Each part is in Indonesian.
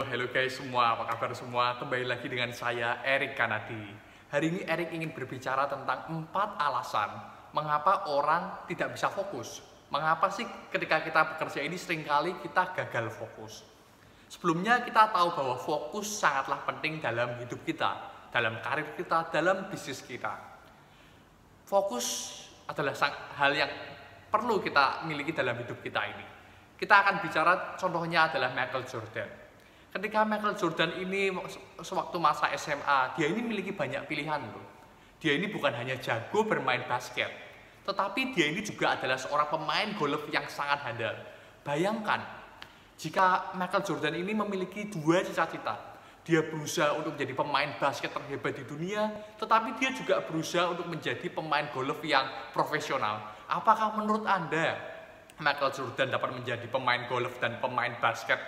Halo guys semua, apa kabar semua? Kembali lagi dengan saya Erik Kanadi. Hari ini Erik ingin berbicara tentang empat alasan mengapa orang tidak bisa fokus. Mengapa sih ketika kita bekerja ini sering kali kita gagal fokus? Sebelumnya kita tahu bahwa fokus sangatlah penting dalam hidup kita, dalam karir kita, dalam bisnis kita. Fokus adalah hal yang perlu kita miliki dalam hidup kita ini. Kita akan bicara contohnya adalah Michael Jordan. Ketika Michael Jordan ini sewaktu masa SMA, dia ini memiliki banyak pilihan loh. Dia ini bukan hanya jago bermain basket, tetapi dia ini juga adalah seorang pemain golf yang sangat handal. Bayangkan, jika Michael Jordan ini memiliki dua cita-cita, dia berusaha untuk menjadi pemain basket terhebat di dunia, tetapi dia juga berusaha untuk menjadi pemain golf yang profesional. Apakah menurut Anda Michael Jordan dapat menjadi pemain golf dan pemain basket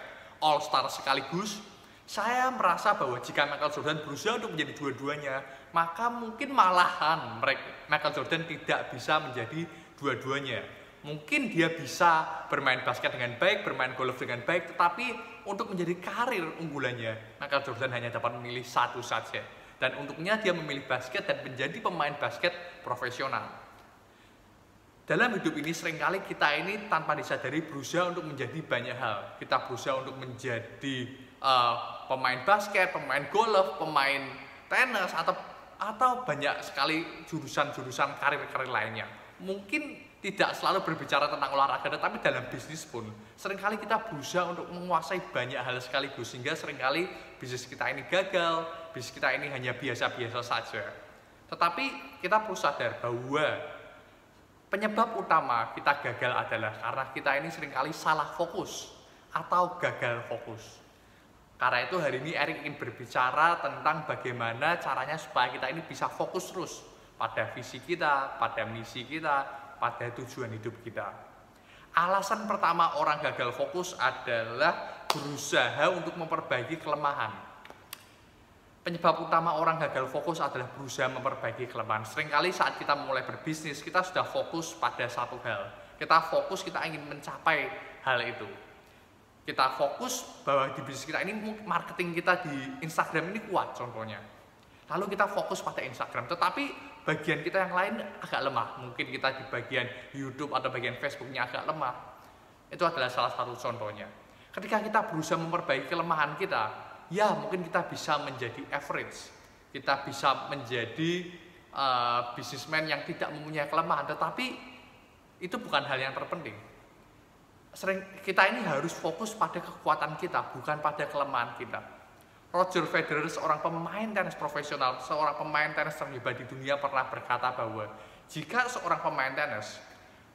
all star sekaligus, saya merasa bahwa jika Michael Jordan berusaha untuk menjadi dua-duanya, maka mungkin malahan Michael Jordan tidak bisa menjadi dua-duanya. Mungkin dia bisa bermain basket dengan baik, bermain golf dengan baik, tetapi untuk menjadi karir unggulannya, Michael Jordan hanya dapat memilih satu saja. Dan untuknya dia memilih basket dan menjadi pemain basket profesional. Dalam hidup ini sering kali kita ini tanpa disadari berusaha untuk menjadi banyak hal. Kita berusaha untuk menjadi uh, pemain basket, pemain golf, pemain tenis atau atau banyak sekali jurusan-jurusan karir-karir lainnya. Mungkin tidak selalu berbicara tentang olahraga, tetapi dalam bisnis pun sering kali kita berusaha untuk menguasai banyak hal sekaligus sehingga sering kali bisnis kita ini gagal, bisnis kita ini hanya biasa-biasa saja. Tetapi kita perlu sadar bahwa Penyebab utama kita gagal adalah karena kita ini sering kali salah fokus atau gagal fokus. Karena itu hari ini Erik ingin berbicara tentang bagaimana caranya supaya kita ini bisa fokus terus pada visi kita, pada misi kita, pada tujuan hidup kita. Alasan pertama orang gagal fokus adalah berusaha untuk memperbaiki kelemahan penyebab utama orang gagal fokus adalah berusaha memperbaiki kelemahan. Seringkali saat kita mulai berbisnis, kita sudah fokus pada satu hal. Kita fokus, kita ingin mencapai hal itu. Kita fokus bahwa di bisnis kita ini marketing kita di Instagram ini kuat contohnya. Lalu kita fokus pada Instagram, tetapi bagian kita yang lain agak lemah. Mungkin kita di bagian YouTube atau bagian Facebooknya agak lemah. Itu adalah salah satu contohnya. Ketika kita berusaha memperbaiki kelemahan kita, ya mungkin kita bisa menjadi average, kita bisa menjadi uh, bisnismen yang tidak mempunyai kelemahan, tetapi itu bukan hal yang terpenting. Sering kita ini harus fokus pada kekuatan kita, bukan pada kelemahan kita. Roger Federer, seorang pemain tenis profesional, seorang pemain tenis terhebat di dunia pernah berkata bahwa jika seorang pemain tenis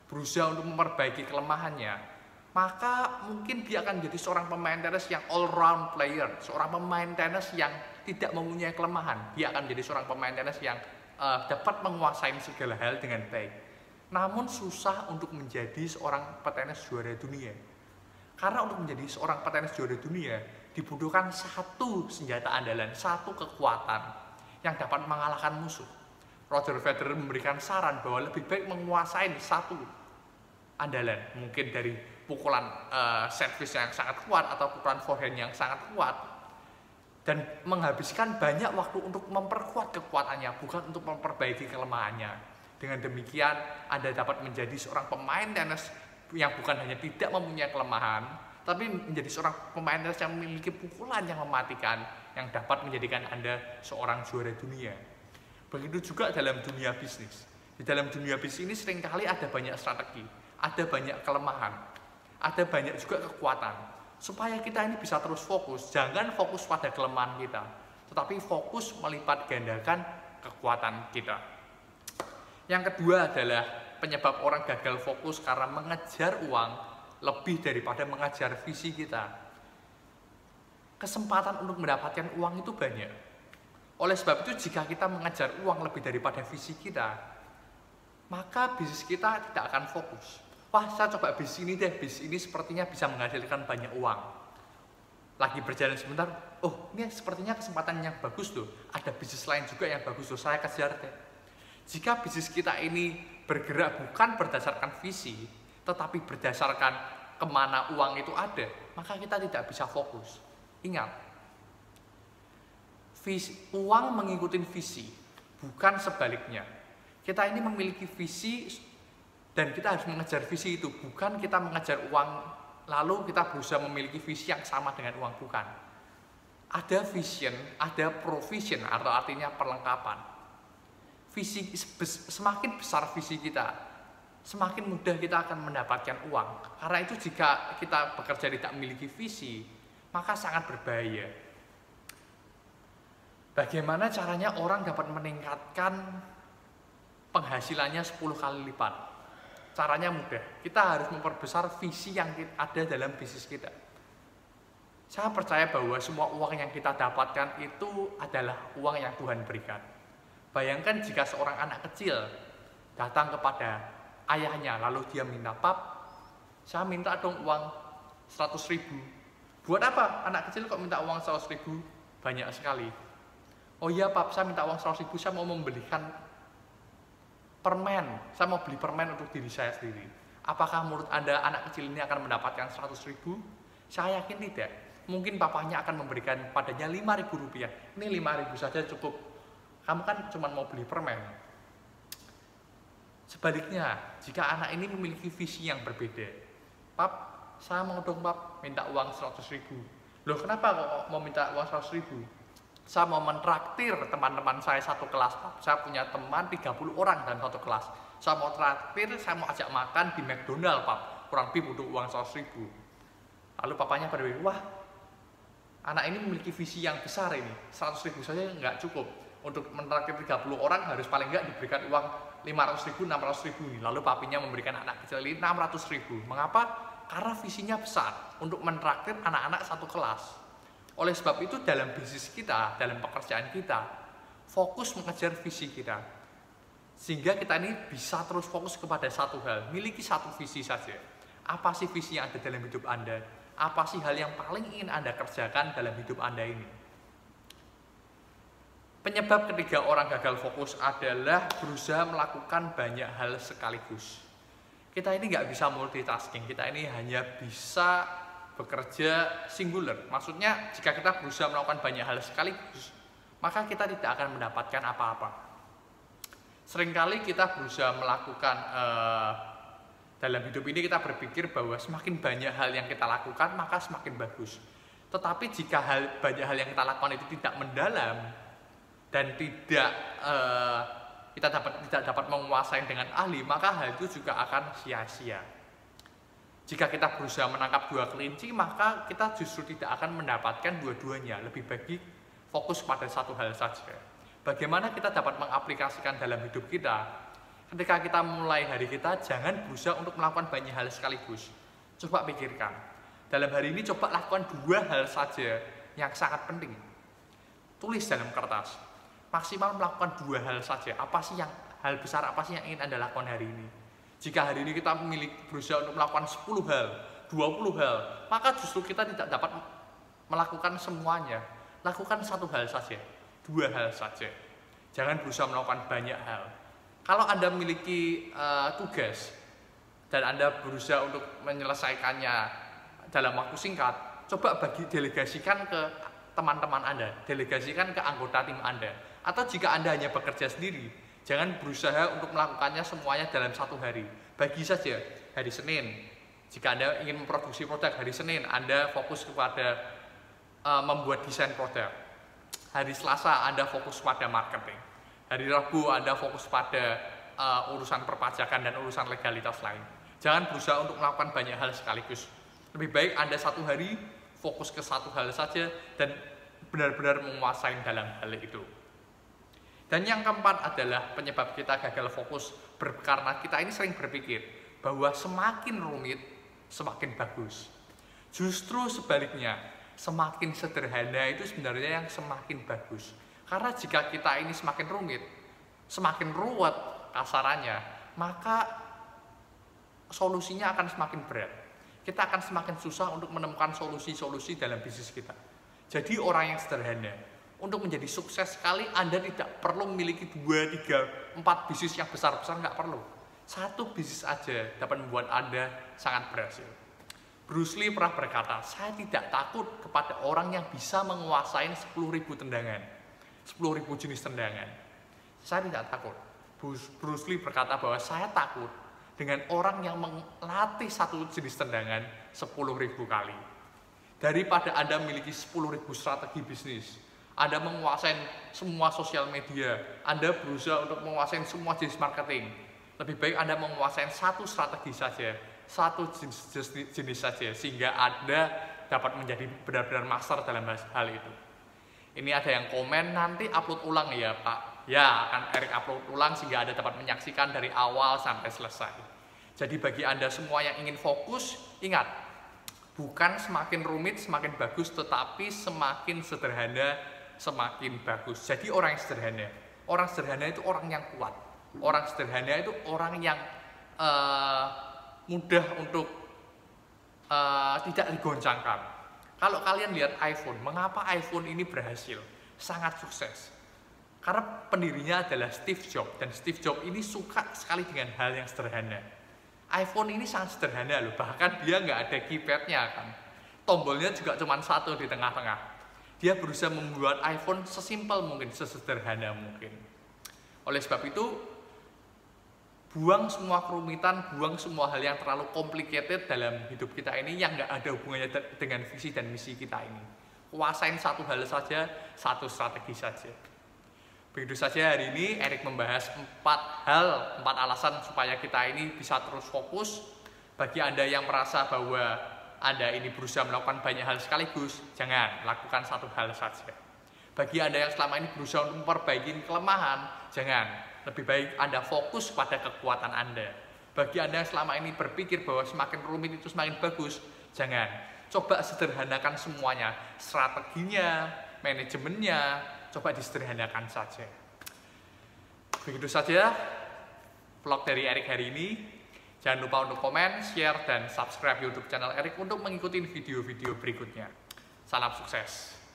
berusaha untuk memperbaiki kelemahannya, maka mungkin dia akan jadi seorang pemain tenis yang all round player, seorang pemain tenis yang tidak mempunyai kelemahan. Dia akan jadi seorang pemain tenis yang uh, dapat menguasai segala hal dengan baik. Namun susah untuk menjadi seorang petenis juara dunia. Karena untuk menjadi seorang petenis juara dunia dibutuhkan satu senjata andalan, satu kekuatan yang dapat mengalahkan musuh. Roger Federer memberikan saran bahwa lebih baik menguasai satu andalan, mungkin dari pukulan uh, servis yang sangat kuat atau pukulan forehand yang sangat kuat dan menghabiskan banyak waktu untuk memperkuat kekuatannya bukan untuk memperbaiki kelemahannya. Dengan demikian Anda dapat menjadi seorang pemain tenis yang bukan hanya tidak mempunyai kelemahan tapi menjadi seorang pemain tenis yang memiliki pukulan yang mematikan yang dapat menjadikan Anda seorang juara dunia. Begitu juga dalam dunia bisnis. Di dalam dunia bisnis ini sering kali ada banyak strategi ada banyak kelemahan ada banyak juga kekuatan supaya kita ini bisa terus fokus. Jangan fokus pada kelemahan kita tetapi fokus melipat gandakan kekuatan kita. Yang kedua adalah penyebab orang gagal fokus karena mengejar uang lebih daripada mengejar visi kita. Kesempatan untuk mendapatkan uang itu banyak. Oleh sebab itu jika kita mengejar uang lebih daripada visi kita maka bisnis kita tidak akan fokus wah saya coba bis ini deh, bis ini sepertinya bisa menghasilkan banyak uang. Lagi berjalan sebentar, oh ini sepertinya kesempatan yang bagus tuh, ada bisnis lain juga yang bagus tuh, saya kejar deh. Jika bisnis kita ini bergerak bukan berdasarkan visi, tetapi berdasarkan ke mana uang itu ada, maka kita tidak bisa fokus. Ingat, visi, uang mengikuti visi, bukan sebaliknya. Kita ini memiliki visi dan kita harus mengejar visi itu, bukan kita mengejar uang lalu kita berusaha memiliki visi yang sama dengan uang, bukan. Ada vision, ada provision atau artinya perlengkapan. Visi semakin besar visi kita, semakin mudah kita akan mendapatkan uang. Karena itu jika kita bekerja tidak memiliki visi, maka sangat berbahaya. Bagaimana caranya orang dapat meningkatkan penghasilannya 10 kali lipat. Caranya mudah. Kita harus memperbesar visi yang ada dalam bisnis kita. Saya percaya bahwa semua uang yang kita dapatkan itu adalah uang yang Tuhan berikan. Bayangkan jika seorang anak kecil datang kepada ayahnya lalu dia minta, "Pap, saya minta dong uang 100 ribu." Buat apa? Anak kecil kok minta uang 100 ribu? Banyak sekali. Oh iya, Pap, saya minta uang 100 ribu, saya mau membelikan permen, saya mau beli permen untuk diri saya sendiri. Apakah menurut Anda anak kecil ini akan mendapatkan 100 ribu? Saya yakin tidak. Mungkin papanya akan memberikan padanya 5 ribu rupiah. Ini 5 ribu saja cukup. Kamu kan cuma mau beli permen. Sebaliknya, jika anak ini memiliki visi yang berbeda, Pap, saya mau dong Pap, minta uang 100 ribu. Loh kenapa kok mau minta uang 100 ribu? Saya mau mentraktir teman-teman saya satu kelas. Saya punya teman 30 orang dalam satu kelas. Saya mau traktir saya mau ajak makan di McDonald pak. Kurang lebih butuh uang 100 ribu. Lalu papanya berpikir wah anak ini memiliki visi yang besar ini. 100 ribu saja nggak cukup. Untuk mentraktir 30 orang harus paling nggak diberikan uang 500 ribu 600 ribu lalu papinya memberikan anak kecil ini 600 ribu. Mengapa? karena visinya besar. Untuk mentraktir anak-anak satu kelas oleh sebab itu dalam bisnis kita, dalam pekerjaan kita, fokus mengejar visi kita. Sehingga kita ini bisa terus fokus kepada satu hal, miliki satu visi saja. Apa sih visi yang ada dalam hidup Anda? Apa sih hal yang paling ingin Anda kerjakan dalam hidup Anda ini? Penyebab ketiga orang gagal fokus adalah berusaha melakukan banyak hal sekaligus. Kita ini nggak bisa multitasking, kita ini hanya bisa bekerja singular. Maksudnya jika kita berusaha melakukan banyak hal sekaligus, maka kita tidak akan mendapatkan apa-apa. Seringkali kita berusaha melakukan uh, dalam hidup ini kita berpikir bahwa semakin banyak hal yang kita lakukan maka semakin bagus. Tetapi jika hal banyak hal yang kita lakukan itu tidak mendalam dan tidak uh, kita dapat tidak dapat menguasai dengan ahli, maka hal itu juga akan sia-sia. Jika kita berusaha menangkap dua kelinci, maka kita justru tidak akan mendapatkan dua-duanya. Lebih baik fokus pada satu hal saja. Bagaimana kita dapat mengaplikasikan dalam hidup kita? Ketika kita mulai hari kita, jangan berusaha untuk melakukan banyak hal sekaligus. Coba pikirkan. Dalam hari ini coba lakukan dua hal saja yang sangat penting. Tulis dalam kertas. Maksimal melakukan dua hal saja. Apa sih yang hal besar apa sih yang ingin Anda lakukan hari ini? Jika hari ini kita memilih berusaha untuk melakukan 10 hal, 20 hal, maka justru kita tidak dapat melakukan semuanya. Lakukan satu hal saja, dua hal saja. Jangan berusaha melakukan banyak hal. Kalau Anda memiliki uh, tugas dan Anda berusaha untuk menyelesaikannya dalam waktu singkat, coba bagi delegasikan ke teman-teman Anda, delegasikan ke anggota tim Anda. Atau jika Anda hanya bekerja sendiri, Jangan berusaha untuk melakukannya semuanya dalam satu hari. Bagi saja hari Senin. Jika Anda ingin memproduksi produk hari Senin, Anda fokus kepada uh, membuat desain produk. Hari Selasa Anda fokus pada marketing. Hari Rabu Anda fokus pada uh, urusan perpajakan dan urusan legalitas lain. Jangan berusaha untuk melakukan banyak hal sekaligus. Lebih baik Anda satu hari fokus ke satu hal saja dan benar-benar menguasai dalam hal itu. Dan yang keempat adalah penyebab kita gagal fokus karena kita ini sering berpikir bahwa semakin rumit semakin bagus. Justru sebaliknya, semakin sederhana itu sebenarnya yang semakin bagus. Karena jika kita ini semakin rumit, semakin ruwet kasarannya, maka solusinya akan semakin berat. Kita akan semakin susah untuk menemukan solusi-solusi dalam bisnis kita. Jadi orang yang sederhana, untuk menjadi sukses sekali Anda tidak perlu memiliki dua, tiga, empat bisnis yang besar-besar, nggak perlu. Satu bisnis aja dapat membuat Anda sangat berhasil. Bruce Lee pernah berkata, saya tidak takut kepada orang yang bisa menguasai 10.000 tendangan. 10.000 jenis tendangan. Saya tidak takut. Bruce Lee berkata bahwa saya takut dengan orang yang melatih satu jenis tendangan 10.000 kali. Daripada Anda memiliki 10.000 strategi bisnis, Anda menguasai semua sosial media, Anda berusaha untuk menguasai semua jenis marketing. Lebih baik Anda menguasai satu strategi saja satu jenis, jenis, jenis saja sehingga Anda dapat menjadi benar-benar master dalam hal itu. Ini ada yang komen nanti upload ulang ya Pak. Ya akan Erik upload ulang sehingga Anda dapat menyaksikan dari awal sampai selesai. Jadi bagi Anda semua yang ingin fokus, ingat bukan semakin rumit semakin bagus tetapi semakin sederhana semakin bagus. Jadi orang yang sederhana, orang sederhana itu orang yang kuat. Orang sederhana itu orang yang uh, mudah untuk uh, tidak digoncangkan. Kalau kalian lihat iPhone, mengapa iPhone ini berhasil? Sangat sukses. Karena pendirinya adalah Steve Jobs dan Steve Jobs ini suka sekali dengan hal yang sederhana. iPhone ini sangat sederhana loh, bahkan dia nggak ada keypadnya kan. Tombolnya juga cuma satu di tengah-tengah. Dia berusaha membuat iPhone sesimpel mungkin, sesederhana mungkin. Oleh sebab itu, buang semua kerumitan, buang semua hal yang terlalu complicated dalam hidup kita ini yang nggak ada hubungannya dengan visi dan misi kita ini. Kuasain satu hal saja, satu strategi saja. Begitu saja hari ini Erik membahas empat hal, empat alasan supaya kita ini bisa terus fokus. Bagi Anda yang merasa bahwa Anda ini berusaha melakukan banyak hal sekaligus, jangan lakukan satu hal saja. Bagi Anda yang selama ini berusaha untuk memperbaiki kelemahan, jangan lebih baik Anda fokus pada kekuatan Anda. Bagi Anda yang selama ini berpikir bahwa semakin rumit itu semakin bagus, jangan. Coba sederhanakan semuanya, strateginya, manajemennya, coba disederhanakan saja. Begitu saja vlog dari Erik hari ini. Jangan lupa untuk komen, share, dan subscribe YouTube channel Erik untuk mengikuti video-video berikutnya. Salam sukses!